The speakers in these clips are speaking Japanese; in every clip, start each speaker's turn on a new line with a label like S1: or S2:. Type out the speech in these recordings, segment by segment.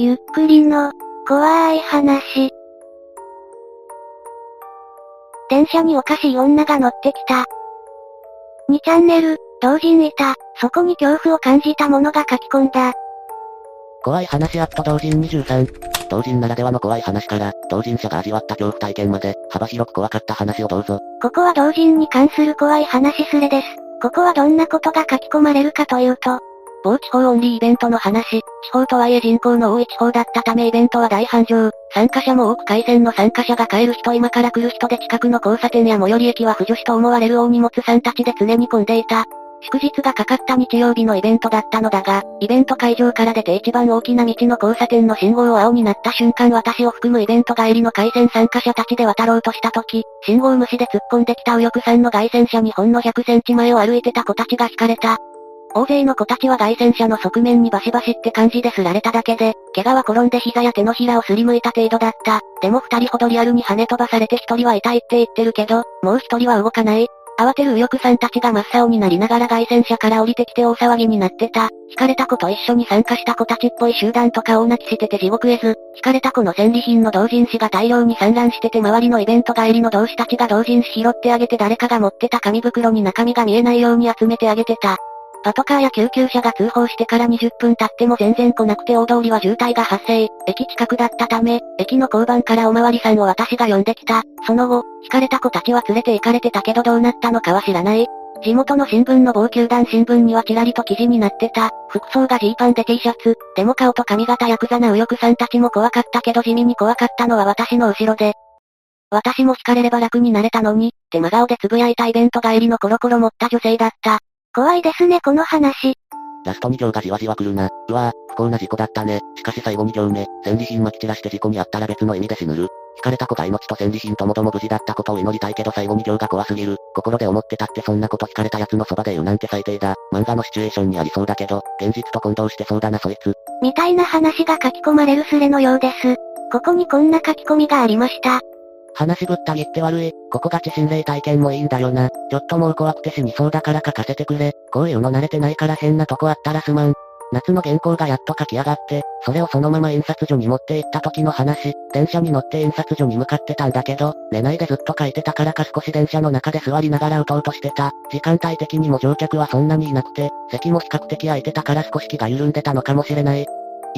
S1: ゆっくりの、怖い話。電車におかしい女が乗ってきた。2チャンネル、同人いた。そこに恐怖を感じた者が書き込んだ。
S2: 怖い話アット同人23。同人ならではの怖い話から、同人者が味わった恐怖体験まで、幅広く怖かった話をどうぞ。
S1: ここは同人に関する怖い話すれです。ここはどんなことが書き込まれるかというと、
S2: 某地方オンリーイベントの話、地方とはいえ人口の多い地方だったためイベントは大繁盛。参加者も多く回線の参加者が帰る人今から来る人で近くの交差点や最寄り駅は不女子と思われる大荷物さんたちで常に混んでいた。祝日がかかった日曜日のイベントだったのだが、イベント会場から出て一番大きな道の交差点の信号を青になった瞬間私を含むイベント帰りの回線参加者たちで渡ろうとした時、信号無視で突っ込んできた右翼さんの外線車にほんの100センチ前を歩いてた子たちが惹かれた。大勢の子たちは外線車の側面にバシバシって感じですられただけで、怪我は転んで膝や手のひらをすりむいた程度だった。でも二人ほどリアルに跳ね飛ばされて一人は痛いって言ってるけど、もう一人は動かない。慌てる右翼さんたちが真っ青になりながら外線車から降りてきて大騒ぎになってた。惹かれた子と一緒に参加した子たちっぽい集団とか大泣きしてて地獄絵図。惹かれた子の戦利品の同人誌が大量に散乱してて周りのイベント帰りの同志たちが同人誌拾ってあげて誰かが持ってた紙袋に中身が見えないように集めてあげてた。パトカーや救急車が通報してから20分経っても全然来なくて大通りは渋滞が発生。駅近くだったため、駅の交番からおまわりさんを私が呼んできた。その後、惹かれた子たちは連れて行かれてたけどどうなったのかは知らない。地元の新聞の某球団新聞にはちらりと記事になってた。服装がジーパンで T シャツ。でも顔と髪型ヤクザな右翼さんたちも怖かったけど地味に怖かったのは私の後ろで。私も惹かれれば楽になれたのに、って真顔でつぶやいたイベント帰りのコロコロ持った女性だった。
S1: 怖いですねこの話。
S2: ラスト2行がじわじわ来るな。うわぁ、不幸な事故だったね。しかし最後2行目、戦利品撒き散らして事故にあったら別の意味で死ぬる。惹かれた子が命と戦利品ともども無事だったことを祈りたいけど最後2行が怖すぎる。心で思ってたってそんなこと惹かれた奴のそばで言うなんて最低だ。漫画のシチュエーションにありそうだけど、現実と混同してそうだなそいつ。
S1: みたいな話が書き込まれるスレのようです。ここにこんな書き込みがありました。
S2: 話ぶった切って悪い。ここが知心霊体験もいいんだよな。ちょっともう怖くて死にそうだから書かせてくれ。こういうの慣れてないから変なとこあったらすまん。夏の原稿がやっと書き上がって、それをそのまま印刷所に持って行った時の話、電車に乗って印刷所に向かってたんだけど、寝ないでずっと書いてたからか少し電車の中で座りながら打とうとしてた。時間帯的にも乗客はそんなにいなくて、席も比較的空いてたから少し気が緩んでたのかもしれない。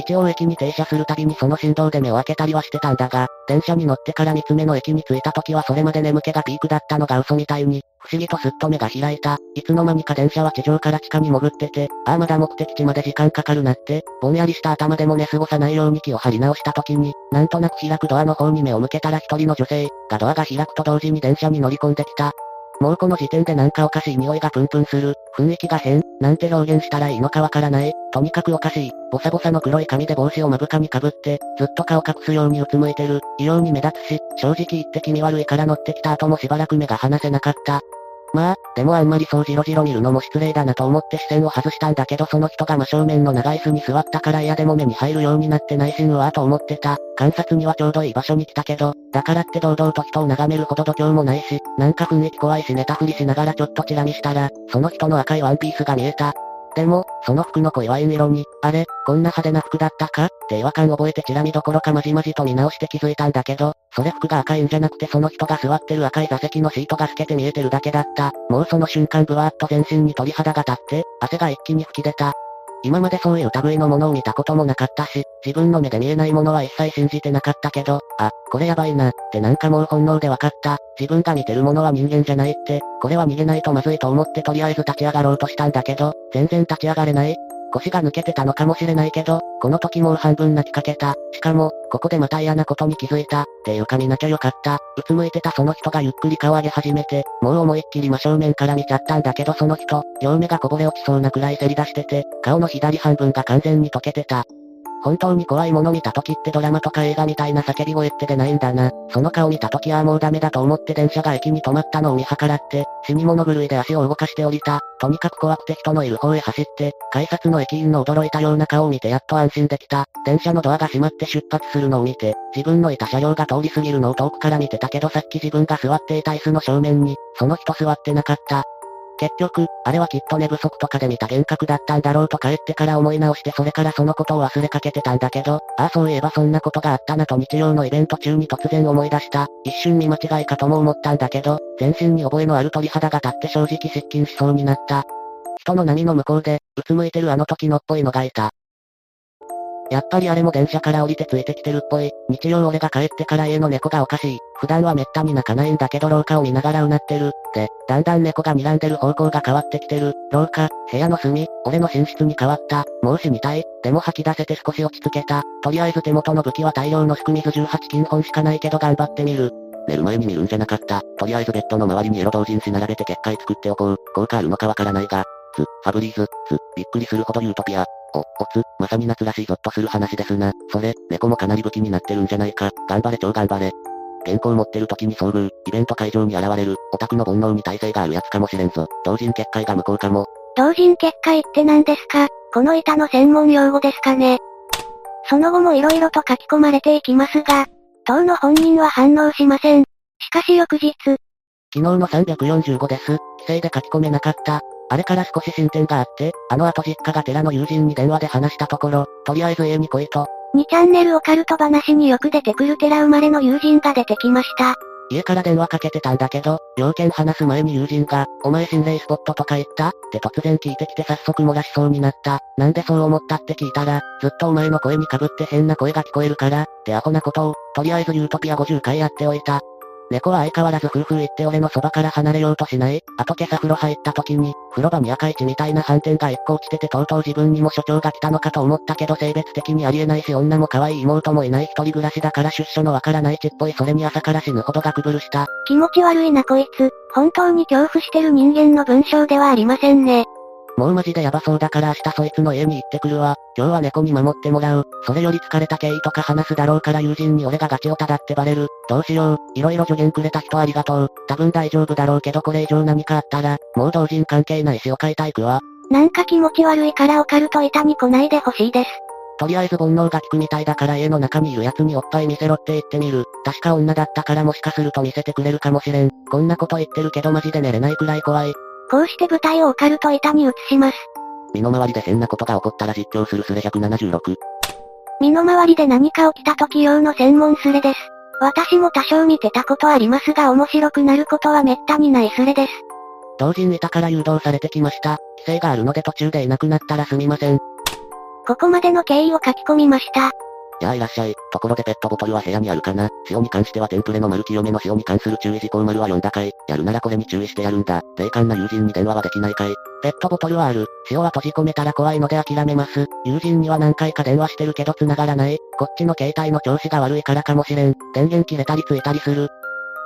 S2: 一応駅に停車するたびにその振動で目を開けたりはしてたんだが、電車に乗ってから三つ目の駅に着いた時はそれまで眠気がピークだったのが嘘みたいに、不思議とすっと目が開いた。いつの間にか電車は地上から地下に潜ってて、ああまだ目的地まで時間かかるなって、ぼんやりした頭でも寝過ごさないように気を張り直した時に、なんとなく開くドアの方に目を向けたら一人の女性がドアが開くと同時に電車に乗り込んできた。もうこの時点でなんかおかしい匂いがプンプンする。雰囲気が変、なんて表現したらいいのかわからない。とにかくおかしい。ボサボサの黒い髪で帽子を目深にかぶって、ずっと顔隠すようにうつむいてる。異様に目立つし、正直言って気味悪いから乗ってきた後もしばらく目が離せなかった。まあ、でもあんまりそうじろじろ見るのも失礼だなと思って視線を外したんだけどその人が真正面の長椅子に座ったから嫌でも目に入るようになって内心はと思ってた。観察にはちょうどいい場所に来たけど、だからって堂々と人を眺めるほど度胸もないし、なんか雰囲気怖いし寝たふりしながらちょっとチラ見したら、その人の赤いワンピースが見えた。でも、その服の濃いワイン色に、あれ、こんな派手な服だったか？って違和感覚えてチラ見どころかまじまじと見直して気づいたんだけど、それ服が赤いんじゃなくてその人が座ってる赤い座席のシートが透けて見えてるだけだった。もうその瞬間ブワーッと全身に鳥肌が立って、汗が一気に吹き出た。今までそういう類のものを見たこともなかったし、自分の目で見えないものは一切信じてなかったけど、あ、これやばいな、ってなんかもう本能で分かった。自分が見てるものは人間じゃないって、これは逃げないとまずいと思ってとりあえず立ち上がろうとしたんだけど、全然立ち上がれない。腰が抜けてたのかもしれないけど、この時もう半分泣きかけた。しかも、ここでまた嫌なことに気づいた。っていうか見なきゃよかった。うつむいてたその人がゆっくり顔上げ始めて、もう思いっきり真正面から見ちゃったんだけどその人、両目がこぼれ落ちそうなくらいせり出してて、顔の左半分が完全に溶けてた。本当に怖いもの見た時ってドラマとか映画みたいな叫び声って出ないんだな。その顔見た時はもうダメだと思って電車が駅に止まったのを見計らって、死に物狂いで足を動かして降りた。とにかく怖くて人のいる方へ走って、改札の駅員の驚いたような顔を見てやっと安心できた。電車のドアが閉まって出発するのを見て、自分のいた車両が通り過ぎるのを遠くから見てたけどさっき自分が座っていた椅子の正面に、その人座ってなかった。結局、あれはきっと寝不足とかで見た幻覚だったんだろうと帰ってから思い直してそれからそのことを忘れかけてたんだけど、ああそういえばそんなことがあったなと日曜のイベント中に突然思い出した。一瞬見間違いかとも思ったんだけど、全身に覚えのある鳥肌が立って正直失禁しそうになった。人の波の向こうで、うつむいてるあの時のっぽいのがいた。やっぱりあれも電車から降りてついてきてるっぽい。日曜俺が帰ってから家の猫がおかしい。普段はめったに泣かないんだけど廊下を見ながらうなってる。で、だんだん猫が睨んでる方向が変わってきてる。廊下、部屋の隅、俺の寝室に変わった。もう死にたい。でも吐き出せて少し落ち着けた。とりあえず手元の武器は大量のすく水18金本しかないけど頑張ってみる。寝る前に見るんじゃなかった。とりあえずベッドの周りにエロ同人誌並べて結界作っておこう。効果あるのかわからないが。つ、ファブリーズ、つ、びっくりするほどユートピア。お、おつ、まさに夏らしいゾッとする話ですな。それ、猫もかなり武器になってるんじゃないか。頑張れ超頑張れ。原稿持ってる時に遭遇、イベント会場に現れる、オタクの煩悩に耐性があるやつかもしれんぞ。同人結界が無効かも。
S1: 同人結界って何ですか？この板の専門用語ですかねその後も色々と書き込まれていきますが、当の本人は反応しません。しかし翌日。昨
S2: 日の345です。規制で書き込めなかった。あれから少し進展があって、あの後実家が寺の友人に電話で話したところ、とりあえず家に来いと。
S1: 2チャンネルオカルト話によく出てくる寺生まれの友人が出てきました。
S2: 家から電話かけてたんだけど、要件話す前に友人が、お前心霊スポットとか行った？って突然聞いてきて早速漏らしそうになった。なんでそう思った？って聞いたら、ずっとお前の声に被って変な声が聞こえるから、ってアホなことを、とりあえずユートピア50回やっておいた。猫は相変わらず夫婦言って俺のそばから離れようとしない。あと今朝風呂入った時に、風呂場に赤い血みたいな斑点が一個落ちててとうとう自分にも所長が来たのかと思ったけど性別的にありえないし女も可愛い妹もいない一人暮らしだから出所のわからない血っぽいそれに朝から死ぬほどがくぶるした。
S1: 気持ち悪いなこいつ。本当に恐怖してる人間の文章ではありませんね。
S2: もうマジでヤバそうだから明日そいつの家に行ってくるわ。今日は猫に守ってもらう。それより疲れた経緯とか話すだろうから友人に俺がガチオタだってバレる。どうしよう。いろいろ助言くれた人ありがとう。多分大丈夫だろうけどこれ以上何かあったら、もう同人関係ないしお買いたいくわ。
S1: なんか気持ち悪いからオカルト板に来ないでほしいです。
S2: とりあえず煩悩が効くみたいだから家の中にいる奴におっぱい見せろって言ってみる。確か女だったからもしかすると見せてくれるかもしれん。こんなこと言ってるけどマジで寝れないくらい怖い。
S1: こうして舞台をオカルト板に移します。
S2: 身の回りで変なことが起こったら実況するスレ176。
S1: 身の回りで何か起きた時用の専門スレです。私も多少見てたことありますが面白くなることは滅多にないスレです。
S2: 同人板から誘導されてきました。規制があるので途中でいなくなったらすみません。
S1: ここまでの経緯を書き込みました。
S2: やあいらっしゃい。ところでペットボトルは部屋にあるかな塩に関してはテンプレの丸清めの塩に関する注意事項丸は読んだかいやるならこれに注意してやるんだ。霊感な友人に電話はできないかいペットボトルはある。塩は閉じ込めたら怖いので諦めます。友人には何回か電話してるけど繋がらない。こっちの携帯の調子が悪いからかもしれん。電源切れたりついたりする。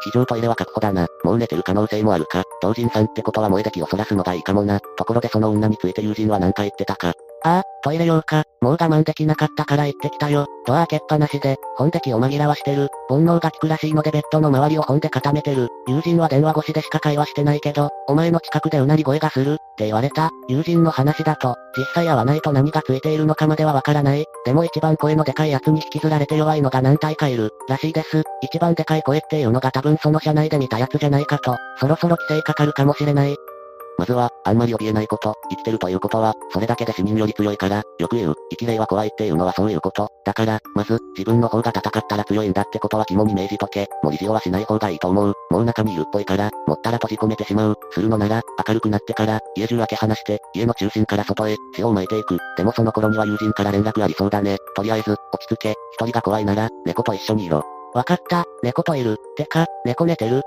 S2: 非常トイレは確保だな。もう寝てる可能性もあるか。同人さんってことは萌えで気をそらすのがいいかもな。ところでその女について友人は何か言ってたか。ああ、トイレ用か。もう我慢できなかったから行ってきたよ。ドア開けっぱなしで、本で気を紛らわしてる。煩悩が効くらしいのでベッドの周りを本で固めてる。友人は電話越しでしか会話してないけど、お前の近くでうなり声がする、って言われた。友人の話だと、実際会わないと何がついているのかまではわからない。でも一番声のでかいやつに引きずられて弱いのが何体かいる、らしいです。一番でかい声っていうのが多分その車内で見たやつじゃないかと、そろそろ規制かかるかもしれない。まずは、あんまり怯えないこと、生きてるということは、それだけで死人より強いから、よく言う、生き霊は怖いっていうのはそういうこと。だから、まず、自分の方が戦ったら強いんだってことは肝に銘じとけ。もう意地はしない方がいいと思う。もう中にいるっぽいから、持ったら閉じ込めてしまう。するのなら、明るくなってから、家中開け離して、家の中心から外へ、血を巻いていく。でもその頃には友人から連絡ありそうだね。とりあえず、落ち着け。一人が怖いなら、猫と一緒にいろ。わかった、猫といる。てか、猫寝てる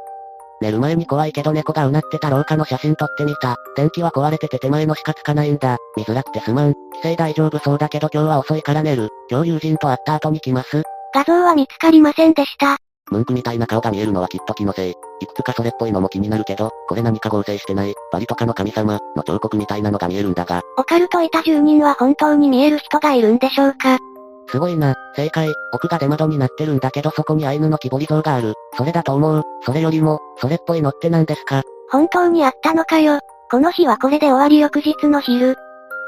S2: 寝る前に怖いけど猫がうなってた廊下の写真撮ってみた。電気は壊れてて手前のしかつかないんだ。見づらくてすまん。規制大丈夫そうだけど今日は遅いから寝る。今日友人と会った後に来ます。
S1: 画像は見つかりませんでした。
S2: ムンクみたいな顔が見えるのはきっと気のせい。いくつかそれっぽいのも気になるけど、これ何か合成してない、バリとかの神様、の彫刻みたいなのが見えるんだが。
S1: オカルトいた住人は本当に見える人がいるんでしょうか
S2: すごいな。正解。奥が出窓になってるんだけどそこにアイヌの木彫り像がある。それだと思う。それよりも、それっぽいのって何ですか？
S1: 本当にあったのかよ。この日はこれで終わり翌日の昼。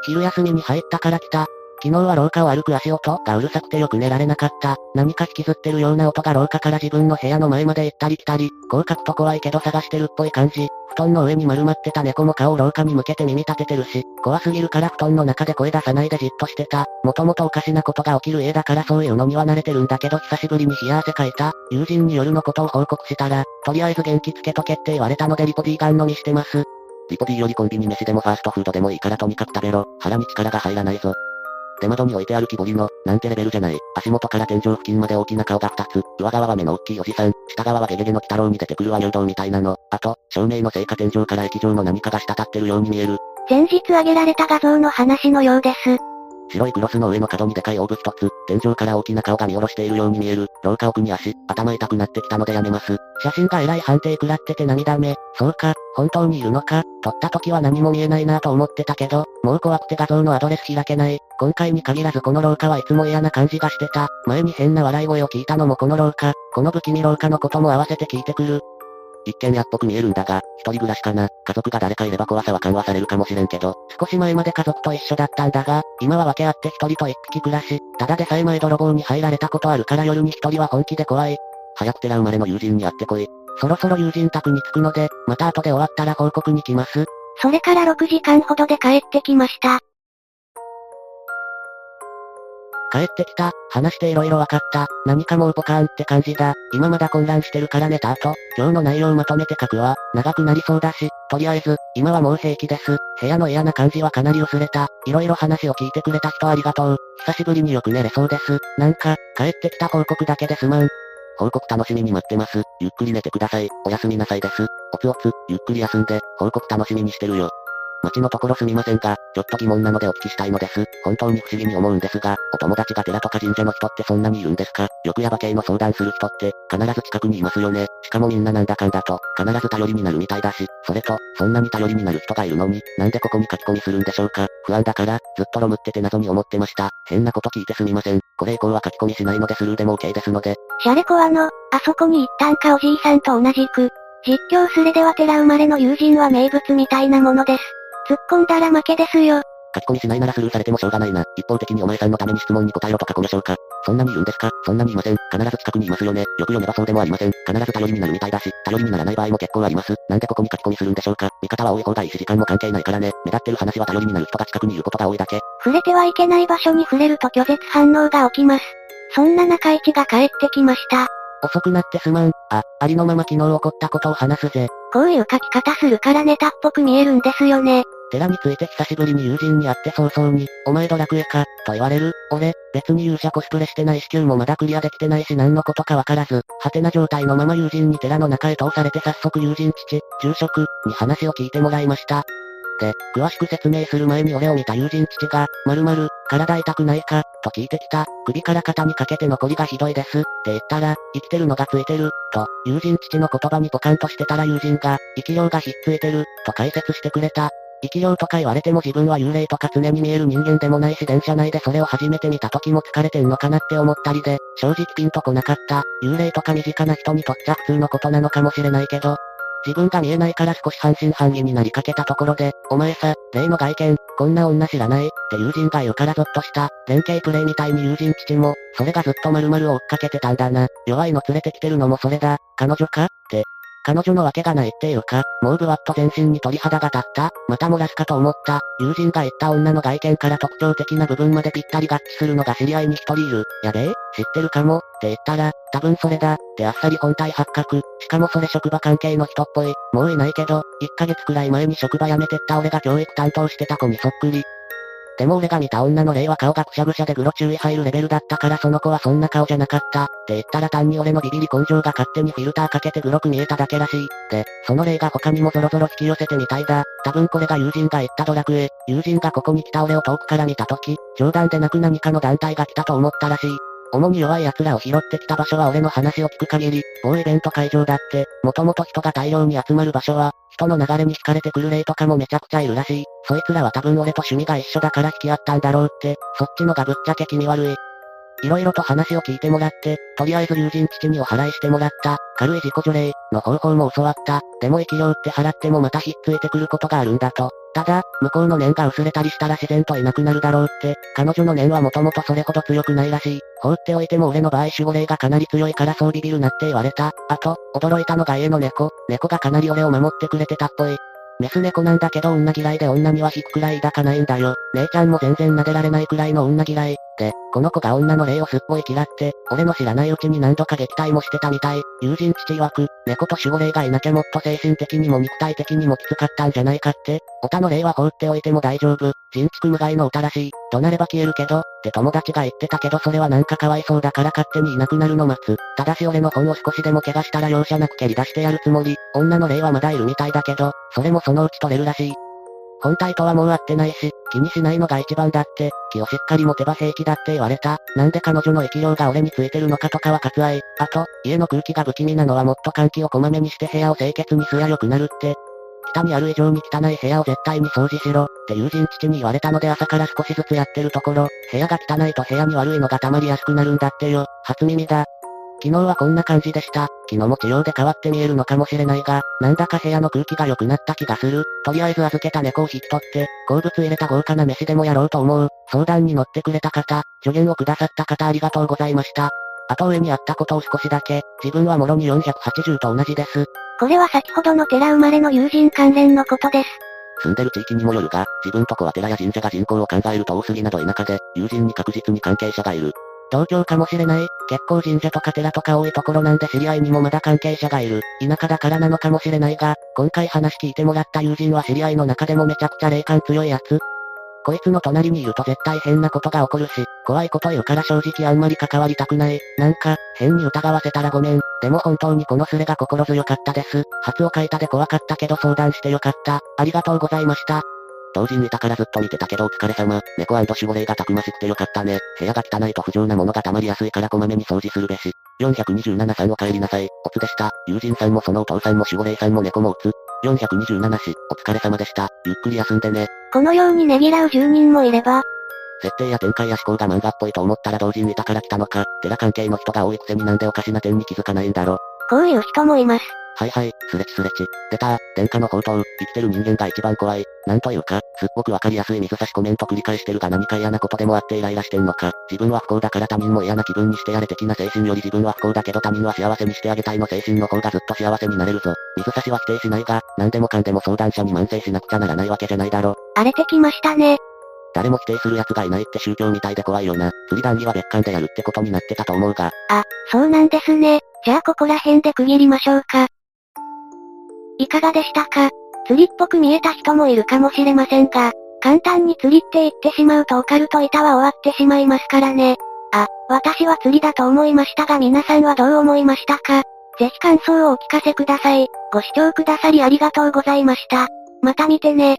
S2: 昼休みに入ったから来た。昨日は廊下を歩く足音がうるさくてよく寝られなかった。何か引きずってるような音が廊下から自分の部屋の前まで行ったり来たり、こう書くと怖いけど探してるっぽい感じ。布団の上に丸まってた猫も顔を廊下に向けて耳立ててるし、怖すぎるから布団の中で声出さないでじっとしてた。もともとおかしなことが起きる家だからそういうのには慣れてるんだけど久しぶりに冷や汗かいた。友人に夜のことを報告したら、とりあえず元気つけとけって言われたのでリポディガン飲みしてます。
S3: リポディよりコンビニ飯でもファーストフードでもいいからとにかく食べろ。腹に力が入らないぞ。手窓に置いてある木彫りの、なんてレベルじゃない。足元から天井付近まで大きな顔が2つ。上側は目の大きいおじさん。下側はゲゲゲの鬼太郎に出てくる和牛道みたいなの。あと、照明のせいか天井から液状の何かが滴ってるように見える。
S1: 前日挙げられた画像の話のようです。
S3: 白いクロスの上の角にでかいオーブ一つ、天井から大きな顔が見下ろしているように見える。廊下奥に足、頭痛くなってきたのでやめます。
S2: 写真がえらい判定食らってて涙目。そうか、本当にいるのか、撮った時は何も見えないなと思ってたけど、もう怖くて画像のアドレス開けない。今回に限らずこの廊下はいつも嫌な感じがしてた。前に変な笑い声を聞いたのもこの廊下、この不気味廊下のことも合わせて聞いてくる。
S3: 一見家っぽく見えるんだが、一人暮らしかな。家族が誰かいれば怖さは緩和されるかもしれんけど。
S2: 少し前まで家族と一緒だったんだが、今は分け合って一人と一匹暮らし、ただでさえ前泥棒に入られたことあるから夜に一人は本気で怖い。
S3: 早く寺生まれの友人に会ってこい。
S2: そろそろ友人宅に着くので、また後で終わったら報告に来ます。
S1: それから6時間ほどで帰ってきました。
S2: 帰ってきた、話して色々分かった、何かもうポカーンって感じだ。今まだ混乱してるから寝た後、今日の内容まとめて書くわ。長くなりそうだし、とりあえず、今はもう平気です。部屋の嫌な感じはかなり薄れた。色々話を聞いてくれた人ありがとう。久しぶりによく寝れそうです。なんか、帰ってきた報告だけですまん。
S3: 報告楽しみに待ってます。ゆっくり寝てください。おやすみなさいです。おつおつ、ゆっくり休んで、報告楽しみにしてるよ。町のところすみませんが、ちょっと疑問なのでお聞きしたいのです。本当に不思議に思うんですが、お友達が寺とか神社の人ってそんなにいるんですか？よくヤバ系の相談する人って、必ず近くにいますよね。しかもみんななんだかんだと、必ず頼りになるみたいだし、それと、そんなに頼りになる人がいるのに、なんでここに書き込みするんでしょうか？不安だから、ずっとロムってて謎に思ってました。変なこと聞いてすみません。これ以降は書き込みしないのでスルーでも OK ですので。
S1: シャレコアの、あそこに行ったんかおじいさんと同じく、実況すれでは寺生まれの友人は名物みたいなものです。突っ込んだら負けですよ。
S3: 書き込みしないならスルーされてもしょうがないな。一方的にお前さんのために質問に答えろとかこのしょうか。そんなにいるんですか？そんなにいません。必ず近くにいますよね。よく読めばそうでもありません。必ず頼りになるみたいだし、頼りにならない場合も結構あります。なんでここに書き込みするんでしょうか？味方は多い方がいいし時間も関係ないからね。目立ってる話は頼りになる人が近くにいることが多いだけ。
S1: 触れてはいけない場所に触れると拒絶反応が起きます。そんな中市が帰ってきました。
S2: 遅くなってすまん。あ、ありのまま昨日起こったことを話すぜ。
S1: こういう書き方するからネタっぽく見えるんですよね。
S2: 寺について久しぶりに友人に会って早々に、お前ドラクエか、と言われる。俺、別に勇者コスプレしてないし級もまだクリアできてないし何のことかわからず、ハテな状態のまま友人に寺の中へ通されて早速友人父、住職、に話を聞いてもらいました。で、詳しく説明する前に俺を見た友人父が、〇〇、体痛くないか、と聞いてきた。首から肩にかけて残りがひどいです。って言ったら、生きてるのがついてる、と、友人父の言葉にポカンとしてたら友人が、生き量がひっついてる、と解説してくれた。生き量とか言われても自分は幽霊とか常に見える人間でもないし電車内でそれを初めて見た時も疲れてんのかなって思ったりで、正直ピンとこなかった。幽霊とか身近な人にとっちゃ普通のことなのかもしれないけど、自分が見えないから少し半信半疑になりかけたところで、お前さ、例の外見、こんな女知らないって友人が言うからゾッとした。連携プレイみたいに友人父も、それがずっと丸々追っかけてたんだな。弱いの連れてきてるのもそれだ。彼女か？って、彼女のわけがないっていうか、もうブワッと全身に鳥肌が立った。また漏らすかと思った。友人が言った女の外見から特徴的な部分までぴったり合致するのが知り合いに一人いる。やべえ知ってるかもって言ったら、多分それだ。ってあっさり本体発覚。しかもそれ職場関係の人っぽい。もういないけど、1ヶ月くらい前に職場辞めてった俺が教育担当してた子にそっくり。でも俺が見た女の霊は顔がくしゃぐしゃでグロ注意入るレベルだったからその子はそんな顔じゃなかった。って言ったら単に俺のビビり根性が勝手にフィルターかけてグロく見えただけらしい。で、その霊が他にもゾロゾロ引き寄せてみたいだ。多分これが友人が言ったドラクエ。友人がここに来た俺を遠くから見た時、冗談でなく何かの団体が来たと思ったらしい。主に弱い奴らを拾ってきた場所は俺の話を聞く限り、某イベント会場だって、もともと人が大量に集まる場所は、人の流れに惹かれてくる霊とかもめちゃくちゃいるらしい。そいつらは多分俺と趣味が一緒だから引き合ったんだろうって、そっちのがぶっちゃけ気味悪い。色々と話を聞いてもらって、とりあえず友人父にお払いしてもらった、軽い自己除霊、の方法も教わった。でも生き量って払ってもまたひっついてくることがあるんだと。ただ、向こうの念が薄れたりしたら自然といなくなるだろうって、彼女の念はもともとそれほど強くないらしい。放っておいても俺の場合守護霊がかなり強いからそうビビるなって言われた。あと、驚いたのが家の猫。猫がかなり俺を守ってくれてたっぽい。メス猫なんだけど女嫌いで女には引くくらい抱かないんだよ。姉ちゃんも全然撫でられないくらいの女嫌い。で、この子が女の霊をすっぽい嫌って、俺の知らないうちに何度か撃退もしてたみたい。友人父曰く、猫と守護霊がいなきゃもっと精神的にも肉体的にもきつかったんじゃないかって。オタの霊は放っておいても大丈夫。人畜無害のオタらしい。怒鳴れば消えるけど、って友達が言ってたけどそれはなんかかわいそうだから勝手にいなくなるの待つ。ただし俺の本を少しでも怪我したら容赦なく蹴り出してやるつもり。女の霊はまだいるみたいだけど、それもそのうち取れるらしい。本体とはもう会ってないし、気にしないのが一番だって、気をしっかり持てば平気だって言われた。なんで彼女の生き量が俺についてるのかとかは割愛。あと、家の空気が不気味なのはもっと換気をこまめにして部屋を清潔にすりゃ良くなるって。北にある以上に汚い部屋を絶対に掃除しろ、って友人父に言われたので朝から少しずつやってるところ、部屋が汚いと部屋に悪いのが溜まりやすくなるんだってよ。初耳だ。昨日はこんな感じでした。昨日も治療で変わって見えるのかもしれないが、なんだか部屋の空気が良くなった気がする。とりあえず預けた猫を引き取って、好物入れた豪華な飯でもやろうと思う。相談に乗ってくれた方、助言をくださった方ありがとうございました。後上にあったことを少しだけ、自分はもろに480と同じです。
S1: これは先ほどの寺生まれの友人関連のことです。
S3: 住んでる地域にもよるが、自分とこは寺や神社が人口を考えると多すぎなど田舎で、友人に確実に関係者がいる。
S2: 同郷かもしれない。結構神社とか寺とか多いところなんで知り合いにもまだ関係者がいる。田舎だからなのかもしれないが、今回話聞いてもらった友人は知り合いの中でもめちゃくちゃ霊感強いやつ。こいつの隣にいると絶対変なことが起こるし、怖いこと言うから正直あんまり関わりたくない。なんか、変に疑わせたらごめん。でも本当にこのスレが心強かったです。初を書いたで怖かったけど相談してよかった。ありがとうございました。
S3: 同人いたからずっと見てたけどお疲れ様。猫守護霊がたくましくてよかったね。部屋が汚いと不浄なものが溜まりやすいからこまめに掃除するべし。427さんお帰りなさい。おつでした。友人さんもそのお父さんも守護霊さんも猫もおつ。427し、お疲れ様でした。ゆっくり休んでね。
S1: このようにねぎらう住人もいれば、
S3: 設定や展開や思考が漫画っぽいと思ったら同人いたから来たのか。寺関係の人が多いくせになんでおかしな点に気づかないんだろ。
S1: こういう人もいます。
S3: はいはい、スレチスレチ。出た殿下の宝刀。生きてる人間が一番怖い。なんというか、すっごくわかりやすい水差しコメント繰り返してるが何か嫌なことでもあってイライラしてんのか。自分は不幸だから他人も嫌な気分にしてやれ的な精神より自分は不幸だけど他人は幸せにしてあげたいの精神の方がずっと幸せになれるぞ。水差しは否定しないが、何でもかんでも相談者に慢性しなくちゃならないわけじゃないだろ。
S1: 荒れてきましたね。
S3: 誰も否定する奴がいないって宗教みたいで怖いよな。釣り談義は別館でやるってことになってたと思うが。
S1: あ、そうなんですね。じゃあここら辺で区切りましょうか。いかがでしたか？釣りっぽく見えた人もいるかもしれませんが、簡単に釣りって言ってしまうとオカルト板は終わってしまいますからね。あ、私は釣りだと思いましたが皆さんはどう思いましたか？ぜひ感想をお聞かせください。ご視聴くださりありがとうございました。また見てね。